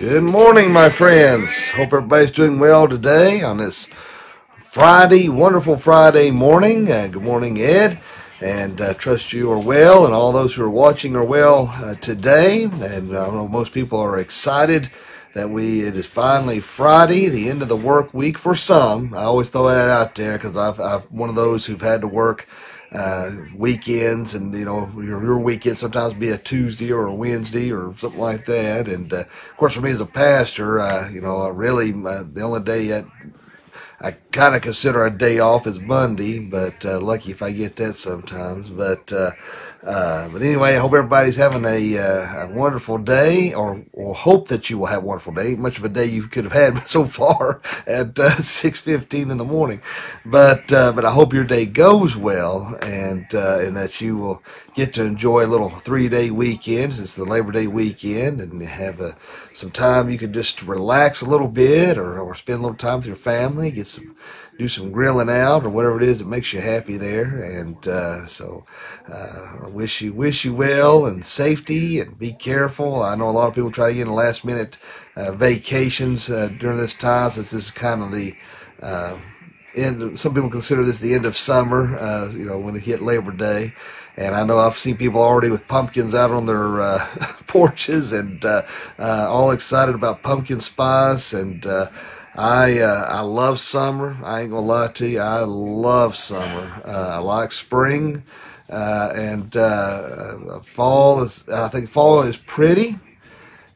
Good morning, my friends. Hope everybody's doing well today on this Friday, wonderful Friday morning. Uh, good morning, Ed. And uh, trust you are well, and all those who are watching are well uh, today. And I know most people are excited that we it is finally Friday, the end of the work week for some. I always throw that out there because I've, I've one of those who've had to work uh, weekends, and you know your, your weekend sometimes be a Tuesday or a Wednesday or something like that. And uh, of course, for me as a pastor, uh, you know, I really uh, the only day that I kind of consider a day off is Monday, but uh, lucky if I get that sometimes. But uh, uh, but anyway, I hope everybody's having a, uh, a wonderful day, or, or hope that you will have a wonderful day. Much of a day you could have had so far at uh, six fifteen in the morning, but uh, but I hope your day goes well, and uh, and that you will get to enjoy a little three day weekend. It's the Labor Day weekend, and have a, some time you can just relax a little bit, or or spend a little time with your family, get some do some grilling out or whatever it is that makes you happy there. And uh, so uh, I wish you wish you well and safety and be careful. I know a lot of people try to get in last minute uh, vacations uh, during this time since this is kind of the uh, end. Some people consider this the end of summer. Uh, you know when it hit Labor Day. And I know I've seen people already with pumpkins out on their uh, porches and uh, uh, all excited about pumpkin spice and I uh, I love summer. I ain't gonna lie to you. I love summer. Uh, I like spring, uh, and uh, uh, fall is. I think fall is pretty,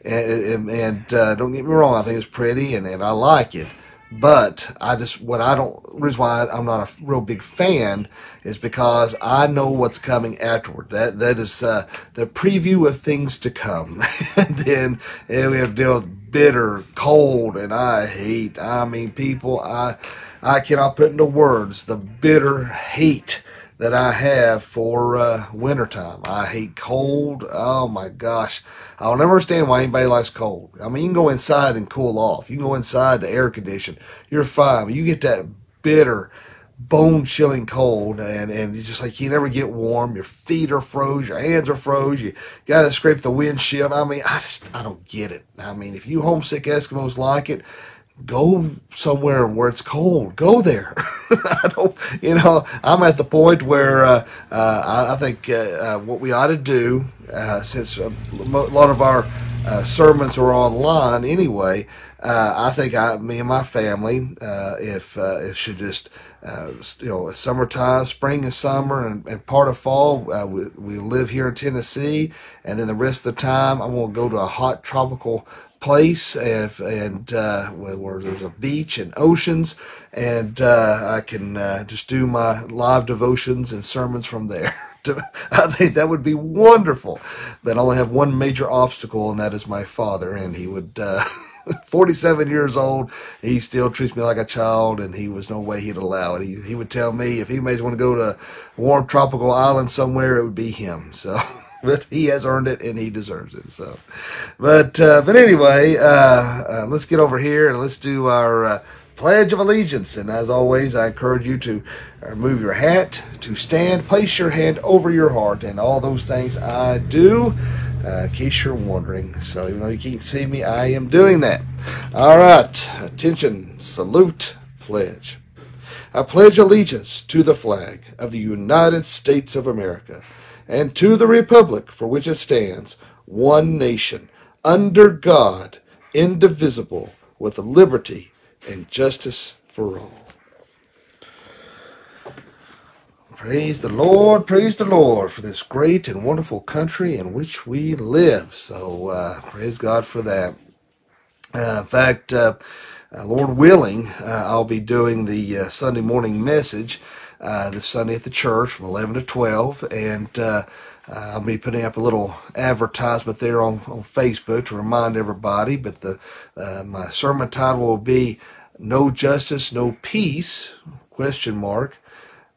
and, and, uh, don't get me wrong. I think it's pretty, and, and I like it. But I just what I don't reason why I'm not a real big fan is because I know what's coming afterward. That that is the preview of things to come, and then and we have to deal with bitter, cold, and I hate. I mean, people, I I cannot put into words the bitter hate that I have for uh, wintertime. I hate cold. Oh my gosh. I'll never understand why anybody likes cold. I mean, you can go inside and cool off. You can go inside the air condition. You're fine. But you get that bitter, bone chilling cold and and it's just like you never get warm. Your feet are froze your hands are froze you got to scrape the windshield. I mean i just i don't get it. I mean if you homesick eskimos like it go somewhere where it's cold go there i don't you know i'm at the point where uh, uh, I, I, think uh, uh what we ought to do uh, since a lot of our uh, sermons are online anyway i think I, me and my family if it should just uh, you know, summertime, spring and summer, and, and part of fall. Uh, we, we live here in Tennessee, and then the rest of the time, I'm going to go to a hot tropical place and, and uh, where there's a beach and oceans, and uh, I can uh, just do my live devotions and sermons from there. I think that would be wonderful. But I only have one major obstacle, and that is my father, and he would. Uh, 47 years old. He still treats me like a child, and he was no way he'd allow it. He, he would tell me if he may want to go to a warm tropical island somewhere, it would be him. So, but he has earned it, and he deserves it. So, but uh, but anyway, uh, uh, let's get over here and let's do our. Uh, Pledge of Allegiance. And as always, I encourage you to remove your hat, to stand, place your hand over your heart, and all those things I do uh, in case you're wondering. So even though you can't see me, I am doing that. All right, attention, salute, pledge. I pledge allegiance to the flag of the United States of America and to the republic for which it stands, one nation, under God, indivisible, with liberty and justice for all. Praise the Lord, praise the Lord for this great and wonderful country in which we live. So, uh, praise God for that. Uh, in fact, uh, uh Lord willing, uh, I'll be doing the uh, Sunday morning message this Sunday at the church from 11 to 12. And I'll be putting up a little advertisement there on, on Facebook to remind everybody. But the my sermon title will be No Justice, No Peace, question mark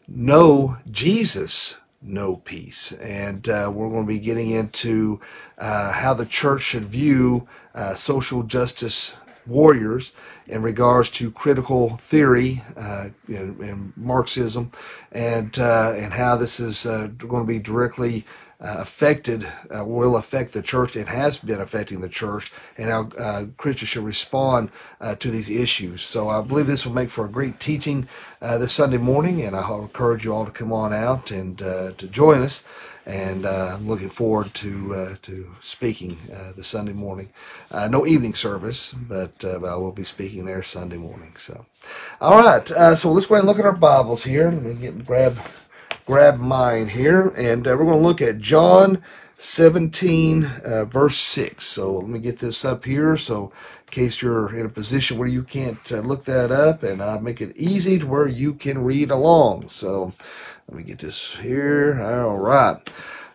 No Jesus, no peace. And uh, we're going to be getting into uh, how the church should view uh, social justice warriors in regards to critical theory uh, and, and, Marxism, and uh, and how this is uh, going to be directly uh, affected, uh, will affect the church and has been affecting the church, and how uh, Christians should respond uh, to these issues. So I believe this will make for a great teaching uh, this Sunday morning, and I encourage you all to come on out and uh, to join us. And I'm looking forward to to speaking this Sunday morning. no evening service, but but I will be speaking there Sunday morning. So, all right. so let's go ahead and look at our Bibles here. Let me get and grab grab mine here, and uh, we're going to look at John 17, uh, verse 6. So let me get this up here. So, in case you're in a position where you can't uh, look that up, and I make it easy to where you can read along. So, let me get this here. All right.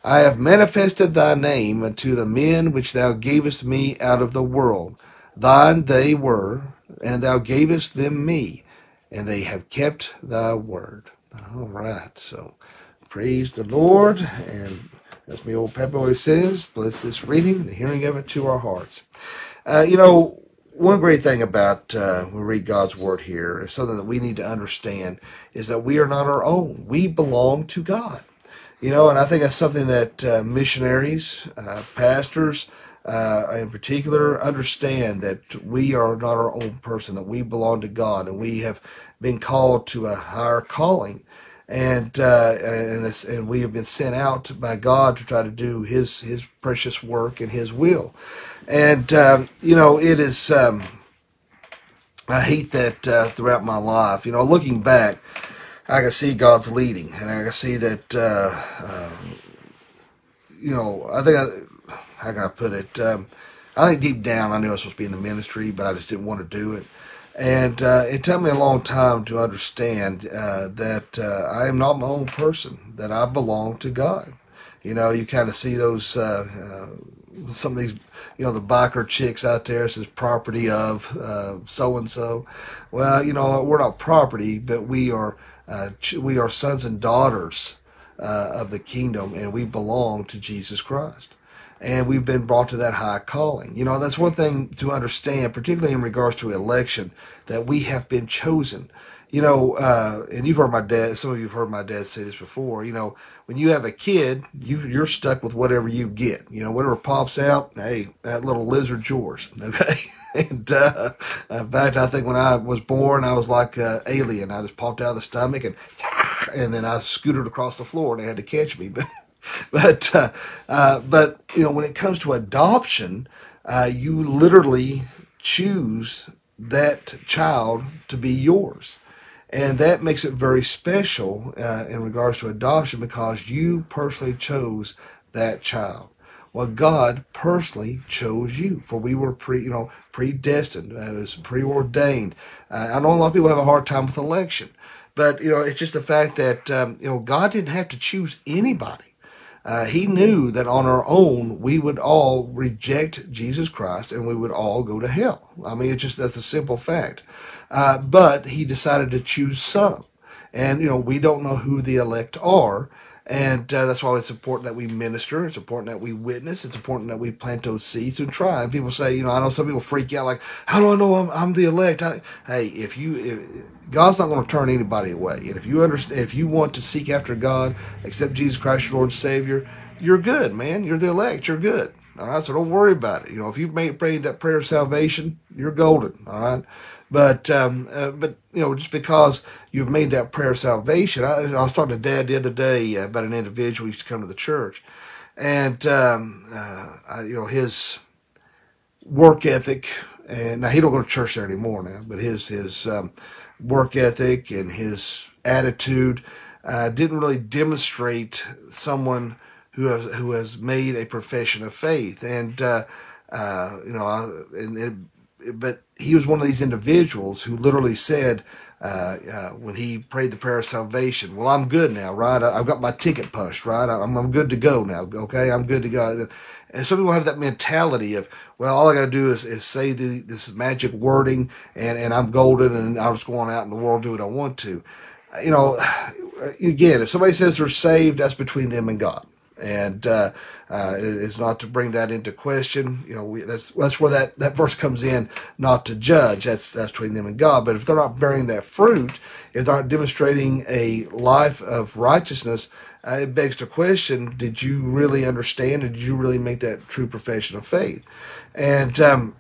I have manifested thy name unto the men which thou gavest me out of the world. Thine they were, and thou gavest them me, and they have kept thy word. All right. So praise the Lord. And as my old Pep always says, bless this reading, and the hearing of it to our hearts. Uh, you know, one great thing about uh, we read God's word here is something that we need to understand is that we are not our own. We belong to God. You know, and I think that's something that uh, missionaries, uh, pastors, uh, in particular, understand that we are not our own person, that we belong to God, and we have been called to a higher calling. And, uh, and, and we have been sent out by God to try to do His His precious work and His will. And um, you know, it is. Um, I hate that uh, throughout my life. You know, looking back, I can see God's leading, and I can see that. Uh, um, you know, I think. I, how can I put it? Um, I think deep down, I knew I was supposed to be in the ministry, but I just didn't want to do it. And uh, it took me a long time to understand uh, that uh, I am not my own person, that I belong to God. You know, you kind of see those, uh, uh, some of these, you know, the biker chicks out there says property of so and so. Well, you know, we're not property, but we are, we are sons and daughters of the kingdom, and we belong to Jesus Christ and we've been brought to that high calling. You know, that's one thing to understand, particularly in regards to election, that we have been chosen. You know, uh, and you've heard my dad. Some of you've heard my dad say this before. You know, when you have a kid, you you're stuck with whatever you get. You know, whatever pops out. Hey, that little lizard's yours. Okay. and uh, in fact, I think when I was born, I was like an alien. I just popped out of the stomach and and then I scooted across the floor and they had to catch me. But but uh, uh, but you know when it comes to adoption, uh, you literally choose that child to be yours. And that makes it very special uh, in regards to adoption because you personally chose that child. Well, God personally chose you, for we were pre, you know, predestined. It was preordained. Uh, I know a lot of people have a hard time with election, but you know, it's just the fact that um, you know God didn't have to choose anybody. Uh, he knew that on our own we would all reject Jesus Christ and we would all go to hell. I mean, it's just that's a simple fact. Uh, but he decided to choose some, and you know we don't know who the elect are. And uh, that's why it's important that we minister. It's important that we witness. It's important that we plant those seeds and try. And people say, you know, I know some people freak out like, how do I know I'm, I'm the elect? I, hey, if you, if, God's not going to turn anybody away. And if you understand, if you want to seek after God, accept Jesus Christ, your Lord and Savior, you're good, man. You're the elect. You're good. All right. So don't worry about it. You know, if you've made prayed that prayer of salvation, you're golden. All right. But um, uh, but you know, just because you've made that prayer of salvation, I, I was talking to Dad the other day about an individual who used to come to the church, and um, uh, I, you know his work ethic, and now he don't go to church there anymore now, but his his um, work ethic and his attitude uh, didn't really demonstrate someone who has who has made a profession of faith, and uh, uh, you know, and, and but he was one of these individuals who literally said, uh, uh, when he prayed the prayer of salvation, well, I'm good now, right? I, have got my ticket punched, right? I'm, I'm good to go now, okay? I'm good to go. And some people have that mentality of, well, all I got to do is, is say the, this magic wording and, and I'm golden and I'll just go on out in the world do what I want to. You know, again, if somebody says they're saved, that's between them and God and uh, uh, it's not to bring that into question. You know, we, that's that's where that, that verse comes in, not to judge. That's that's between them and God. But if they're not bearing that fruit, if they're not demonstrating a life of righteousness, uh, it begs the question: Did you really understand? And did you really make that true profession of faith? And um,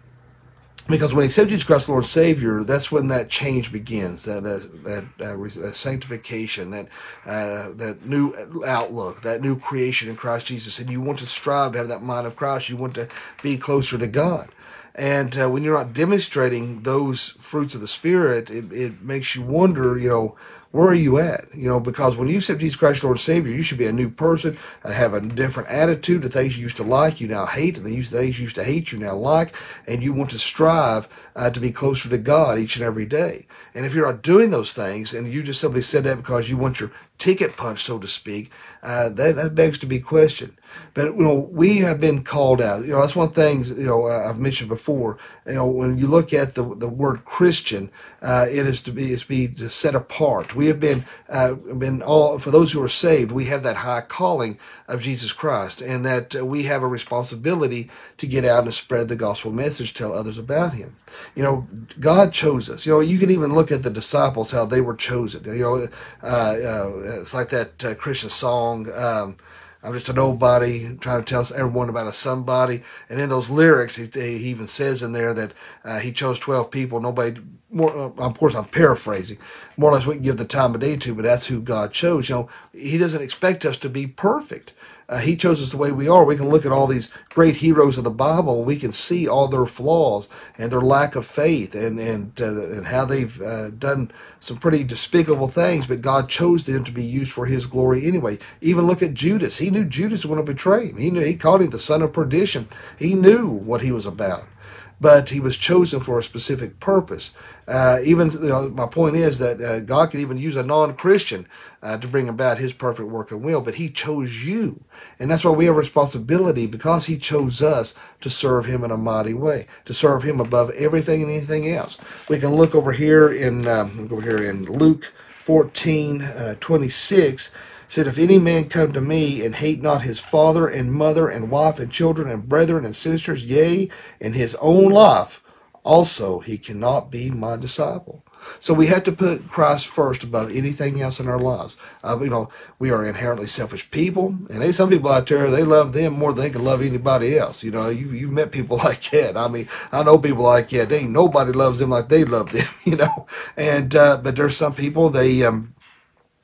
because when he accepted Jesus Christ, Lord Savior, that's when that change begins, that that that, uh, that sanctification, that uh, that new outlook, that new creation in Christ Jesus, and you want to strive to have that mind of Christ. You want to be closer to God. And uh, when you're not demonstrating those fruits of the Spirit, it, it makes you wonder, you know, where are you at? You know, because when you accept Jesus Christ, Lord and Savior, you should be a new person and have a different attitude. The things you used to like, you now hate. And the things you used to hate, you now like. And you want to strive uh, to be closer to God each and every day. And if you're not doing those things and you just simply said that because you want your ticket punched, so to speak, uh, that, that begs to be questioned. But you know, we have been called out. You know, that's one thing you know uh, I've mentioned before. You know, when you look at the the word Christian, uh, it is to be is to be set apart. We have been uh, been all for those who are saved. We have that high calling of Jesus Christ, and that uh, we have a responsibility to get out and spread the gospel message, tell others about Him. You know, God chose us. You know, you can even look at the disciples how they were chosen. You know, uh, uh, it's like that Christian song. Um, I'm just a nobody trying to tell everyone about a somebody. And in those lyrics, he, he even says in there that uh, he chose 12 people. Nobody, more, uh, of course, I'm paraphrasing. More or less, we can give the time of day to, but that's who God chose. You know, He doesn't expect us to be perfect. Uh, he chose us the way we are. We can look at all these great heroes of the Bible. We can see all their flaws and their lack of faith and and uh, and how they've uh, done some pretty despicable things. But God chose them to be used for His glory anyway. Even look at Judas. He knew Judas was going to betray him. He knew he called him the son of perdition. He knew what he was about but he was chosen for a specific purpose. Uh, even you know, my point is that uh, God can even use a non-Christian uh, to bring about His perfect work and will, but He chose you, and that's why we have responsibility because He chose us to serve Him in a mighty way, to serve Him above everything and anything else. We can look over here in um, over here in Luke 14, uh, 26 said, If any man come to me and hate not his father and mother and wife and children and brethren and sisters, yea, and his own life, also he cannot be my disciple. So we have to put Christ first above anything else in our lives. Uh, you know, we are inherently selfish people, and some people out there they love them more than they can love anybody else. You know, you you've met people like that. I mean, I know people like that. They ain't nobody loves them like they love them. You know, and uh, but there's some people they um,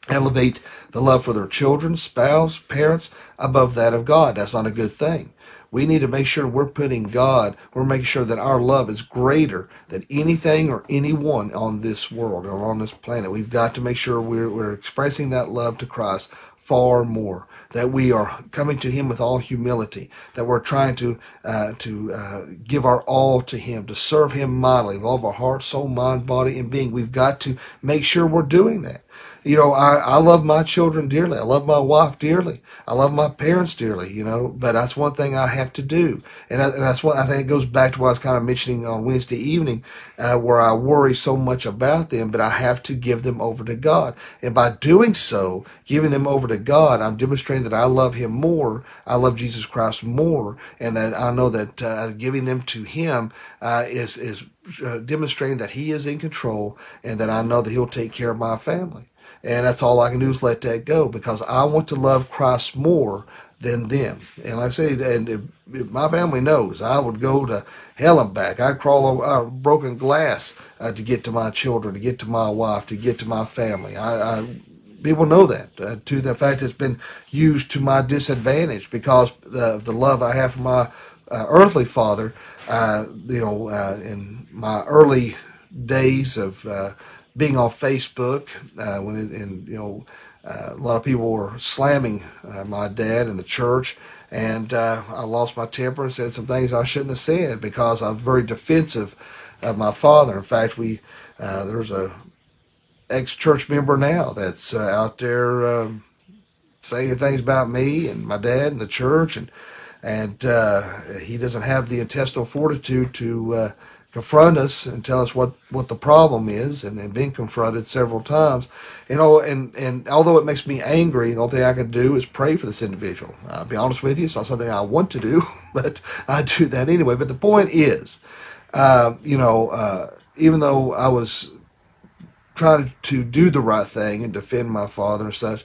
elevate the love for their children, spouse, parents above that of God. That's not a good thing. We need to make sure we're putting God, we're making sure that our love is greater than anything or anyone on this world or on this planet. We've got to make sure we're, we're expressing that love to Christ far more. That we are coming to Him with all humility. That we're trying to uh, to uh, give our all to Him, to serve Him mightily with all of our heart, soul, mind, body, and being. We've got to make sure we're doing that you know, I, I love my children dearly. I love my wife dearly. I love my parents dearly, you know, but that's one thing I have to do. And, I, and that's what I think it goes back to what I was kind of mentioning on Wednesday evening, uh, where I worry so much about them, but I have to give them over to God. And by doing so, giving them over to God, I'm demonstrating that I love Him more. I love Jesus Christ more. And that I know that uh, giving them to Him uh, is, is uh, demonstrating that He is in control and that I know that He'll take care of my family. And that's all I can do is let that go because I want to love Christ more than them. And like I say, and if, if my family knows, I would go to hell and back. I'd crawl over uh, broken glass uh, to get to my children, to get to my wife, to get to my family. I, I people know that. Uh, to the fact it's been used to my disadvantage because of the love I have for my uh, earthly father. Uh, you know, uh, in my early days of being on Facebook uh, when it, and you know uh, a lot of people were slamming uh, my dad in the church, and uh, I lost my temper and said some things I shouldn't have said because I'm very defensive of my father. In fact, we uh, there's a ex church member now that's uh, out there um, saying things about me and my dad and the church, and and he doesn't have the intestinal fortitude to confront us and tell us what, what the problem is and, and being confronted several times. You know, and, and although it makes me angry, the only thing I can do is pray for this individual. I'll be honest with you, it's not something I want to do, but I do that anyway. But the point is, uh, you know, uh, even though I was trying to do the right thing and defend my father and such,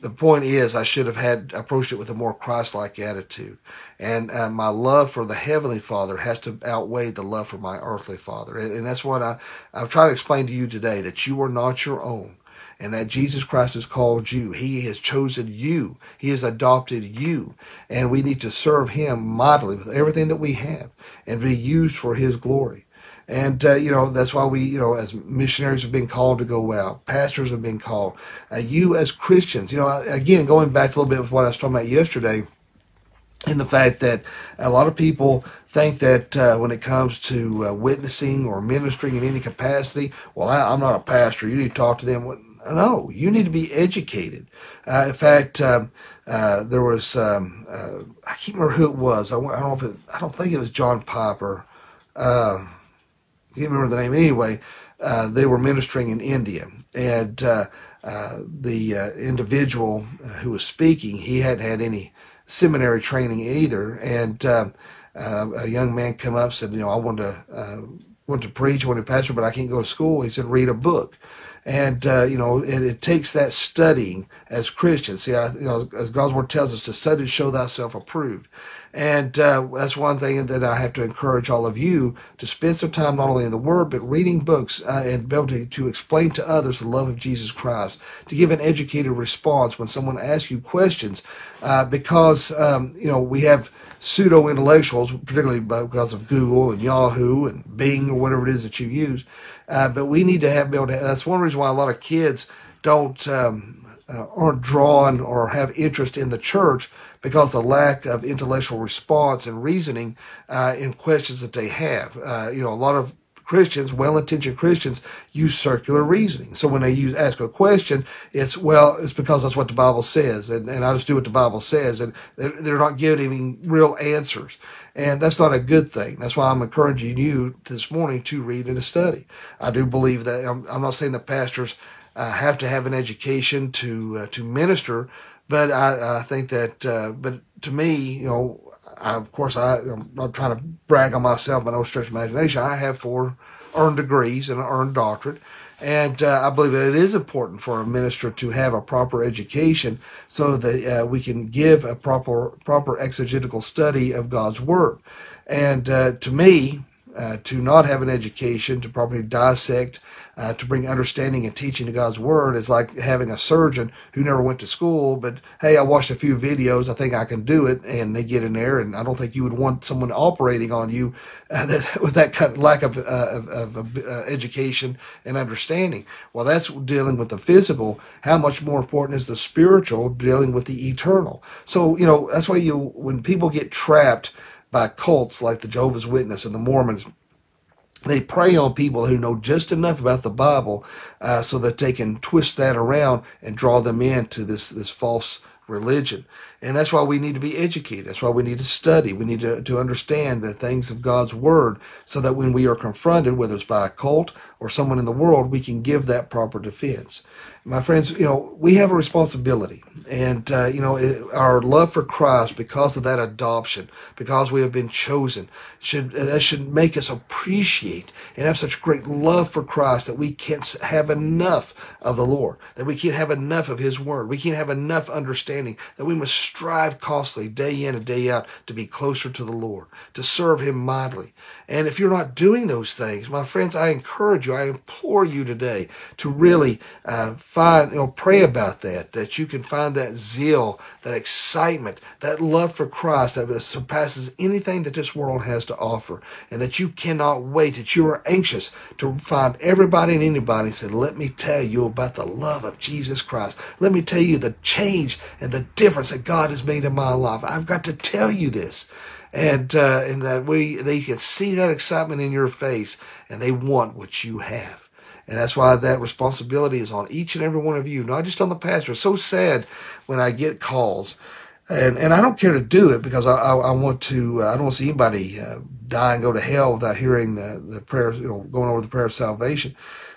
the point is, I should have had approached it with a more Christ-like attitude, and uh, my love for the heavenly Father has to outweigh the love for my earthly Father, and, and that's what I I'm trying to explain to you today that you are not your own, and that Jesus Christ has called you. He has chosen you. He has adopted you, and we need to serve Him mightily with everything that we have, and be used for His glory. And, uh, you know, that's why we, you know, as missionaries are being called to go out, pastors are being called. Uh, you as Christians, you know, again, going back a little bit with what I was talking about yesterday, in the fact that a lot of people think that uh, when it comes to uh, witnessing or ministering in any capacity, well, I, am not a pastor. You need to talk to them. No, you need to be educated. Uh, in fact, um, uh, there was um, uh, I can't remember who it was. I, I, don't know if it, I don't think it was John Piper. Uh, can't remember the name anyway. Uh, they were ministering in India, and uh, uh, the uh, individual who was speaking, he hadn't had any seminary training either, and uh, uh, a young man come up said, you know, I want to want to preach, I want to pastor, but I can't go to school. He said, read a book. And, uh, you know, it, it, takes that studying as Christians. See, I, you know, as God's word tells us to study to show thyself approved. And uh, that's one thing that I have to encourage all of you to spend some time not only in the Word, but reading books uh, and be able to, to explain to others the love of Jesus Christ, to give an educated response when someone asks you questions. Uh, because, um, you know, we have pseudo intellectuals, particularly because of Google and Yahoo and Bing or whatever it is that you use. Uh, but we need to have, be able to, that's one reason why a lot of kids don't, um, uh, aren't drawn or have interest in the church because the lack of intellectual response and reasoning uh, in questions that they have. Uh, you know, a lot of Christians, well-intentioned Christians, use circular reasoning. So when they use ask a question, it's well, it's because that's what the Bible says, and, and I just do what the Bible says, and they're, they're not giving any real answers, and that's not a good thing. That's why I'm encouraging you this morning to read and to study. I do believe that I'm, I'm not saying the pastors uh, have to have an education to uh, to minister, but I, I think that, uh, but to me, you know, I, of course, I, I'm not trying to brag on myself by no stretch of imagination. I have four earned degrees and an earned doctorate. And uh, I believe that it is important for a minister to have a proper education so that uh, we can give a proper proper exegetical study of God's Word. And uh, to me, to not have an education to properly dissect, uh, to bring understanding and teaching to God's Word is like having a surgeon who never went to school, but hey, I watched a few videos, I think I can do it, and they get in there, and I don't think you would want someone operating on you uh, that, with that kind of lack of, uh, of, of uh, education and understanding. Well, that's dealing with the physical. How much more important is the spiritual dealing with the eternal? So, you know, that's why you, when people get trapped, by cults like the Jehovah's Witness and the Mormons. They prey on people who know just enough about the Bible uh, so that they can twist that around and draw them into this, this false religion. And that's why we need to be educated. That's why we need to study. We need to, to understand the things of God's Word so that when we are confronted, whether it's by a cult or someone in the world, we can give that proper defense my friends, you know, we have a responsibility. And, uh, you know, it, our love for Christ, because of that adoption, because we have been chosen, should that should make us appreciate and have such great love for Christ that we can't have enough of the Lord, that we can't have enough of His Word, we can't have enough understanding, that we must strive constantly, day in and day out, to be closer to the Lord, to serve Him mightily. And if you're not doing those things, my friends, I encourage you, I implore you today to really uh, find, you know, pray about that, that you can find that zeal, that excitement, that love for Christ that surpasses anything that this world has to offer, and that you cannot wait, that you are anxious to find everybody and anybody and say, let me tell you about the love of Jesus Christ. Let me tell you the change and the difference that God has made in my life. I've got to tell you this and uh, and that we they can see that excitement in your face and they want what you have and that's why that responsibility is on each and every one of you not just on the pastor it's so sad when i get calls and and i don't care to do it because i i, I want to uh, i don't want to see anybody uh, die and go to hell without hearing the the prayer you know going over the prayer of salvation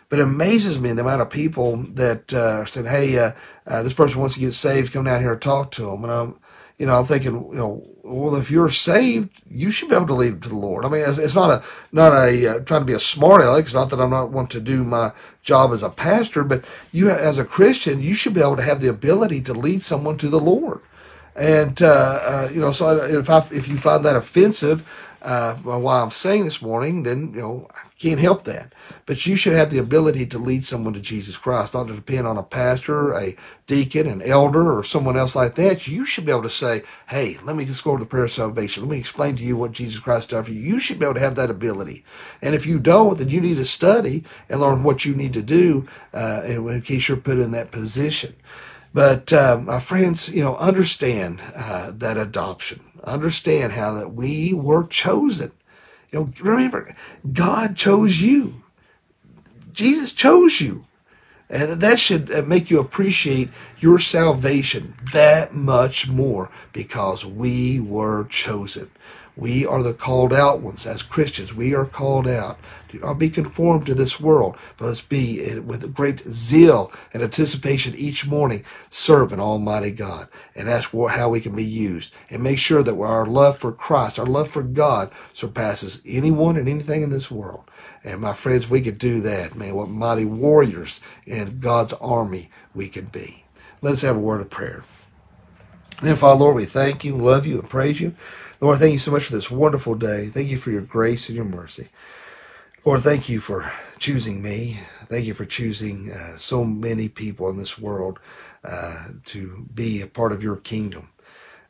but it amazes me the amount of people that uh, said, "Hey, uh, uh, this person wants to get saved. Come down here and talk to them." And I'm, you know, I'm thinking, you know, well, if you're saved, you should be able to lead to the Lord. I mean, it's, it's not a not a uh, trying to be a smart aleck. It's not that I'm not want to do my job as a pastor, but you as a Christian, you should be able to have the ability to lead someone to the Lord. And uh, uh, you know, so if I, if you find that offensive, uh, while I'm saying this morning, then you know can't help that. But you should have the ability to lead someone to Jesus Christ, not to depend on a pastor, a deacon, an elder, or someone else like that. You should be able to say, "Hey, let me just go to the prayer of salvation. Let me explain to you what Jesus Christ done for you." You should be able to have that ability. And if you don't, then you need to study and learn what you need to do uh, in case you're put in that position. But uh, my friends, you know, understand uh, that adoption understand how that we were chosen. You know, remember, God chose you. Jesus chose you. And that should uh, make you appreciate your salvation that much more because we were chosen. We are the called out ones as Christians. We are called out. Do not be conformed to this world, but let's be with great zeal and anticipation each morning serve an Almighty God and ask how we can be used. And make sure that our love for Christ, our love for God, surpasses anyone and anything in this world. And my friends, we could do that. Man, what mighty warriors in God's army we could be. Let's have a word of prayer. And Father, Lord, we thank you, love you, and praise you. Lord, thank you so much for this wonderful day. Thank you for your grace and your mercy. Lord, thank you for choosing me. Thank you for choosing uh, so many people in this world uh, to be a part of your kingdom.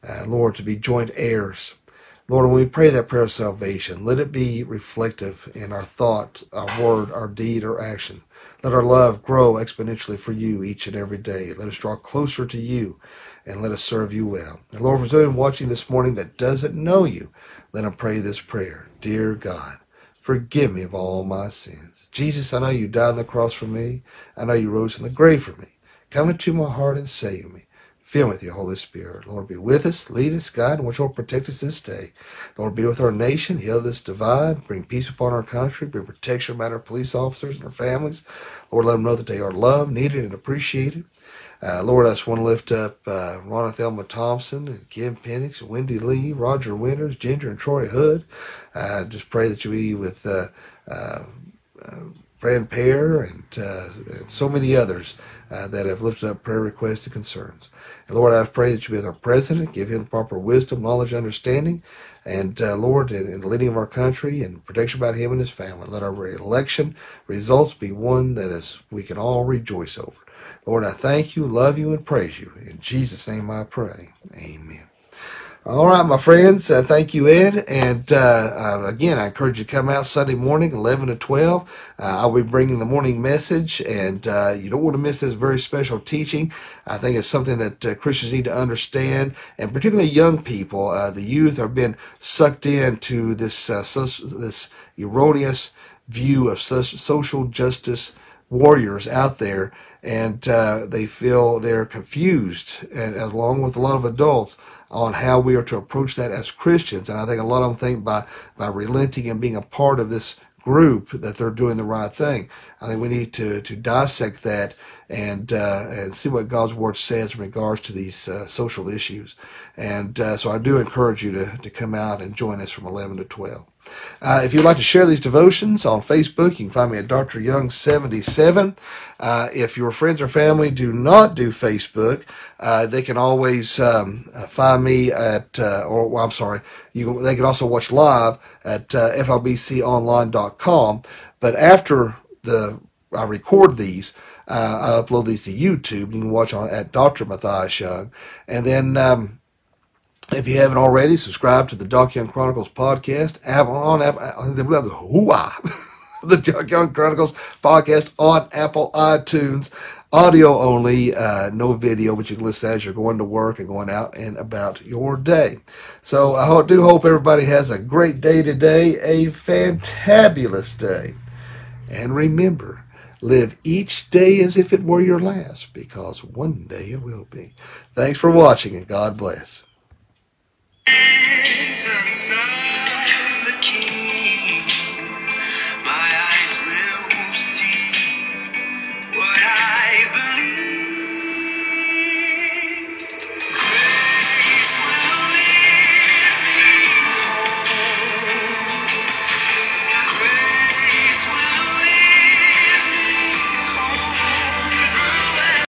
Uh, Lord, to be joint heirs. Lord, when we pray that prayer of salvation, let it be reflective in our thought, our word, our deed, our action. Let our love grow exponentially for you each and every day. Let us draw closer to you and let us serve you well. And Lord, for someone watching this morning that doesn't know you, let them pray this prayer. Dear God, forgive me of all my sins. Jesus, I know you died on the cross for me. I know you rose from the grave for me. Come into my heart and save me. Fill me with your Holy Spirit. Lord, be with us, lead us, guide, and watch over protect us this day. Lord, be with our nation, heal this divide, bring peace upon our country, bring protection about our police officers and our families. Lord, let them know that they are loved, needed, and appreciated. Uh, Lord, I just want to lift up uh, Ronald Thelma Thompson and Kim Penix, and Wendy Lee, Roger Winters, Ginger and Troy Hood. I uh, just pray that you be with uh, uh, uh Fran Pear and, uh, and, so many others that have lifted up prayer requests and concerns. And Lord, I pray that you be with our president, give him proper wisdom, knowledge, understanding. And Lord, in, in, the leading of our country and protection about him and his family, let our election results be one that is we can all rejoice over. Lord, I thank you, love you, and praise you. In Jesus' name I pray. Amen. All right, my friends. Uh, thank you, Ed. And uh, uh, again, I encourage you to come out Sunday morning, 11 to 12. Uh, I'll be bringing the morning message, and uh, you don't want to miss this very special teaching. I think it's something that uh, Christians need to understand, and particularly young people. the youth are being sucked into this so, this erroneous view of social justice warriors out there and uh, they feel they're confused, and along with a lot of adults, on how we are to approach that as Christians. And I think a lot of them think by by relenting and being a part of this group that they're doing the right thing. I think we need to to dissect that and uh, and see what God's word says in regards to these uh, social issues. And uh, so I do encourage you to to come out and join us from 11 to 12. Uh, if you'd like to share these devotions on Facebook, you can find me at Dr. Young77. Uh, if your friends or family do not do Facebook, uh, they can always um, uh, find me at, uh, or well, I'm sorry, you, they can also watch live at uh, flbconline.com. But after the I record these, I upload these to YouTube. You can watch on at Dr. Matthias Young, and then. Um, if you haven't already, subscribe to the Doc Young Chronicles podcast on Apple, the Doc Young Chronicles podcast on Apple iTunes, audio only, uh, no video, but you can listen as you're going to work and going out and about your day. So I do hope everybody has a great day today, a fantabulous day. And remember, live each day as if it were your last, because one day it will be. Thanks for watching and God bless. Yeah.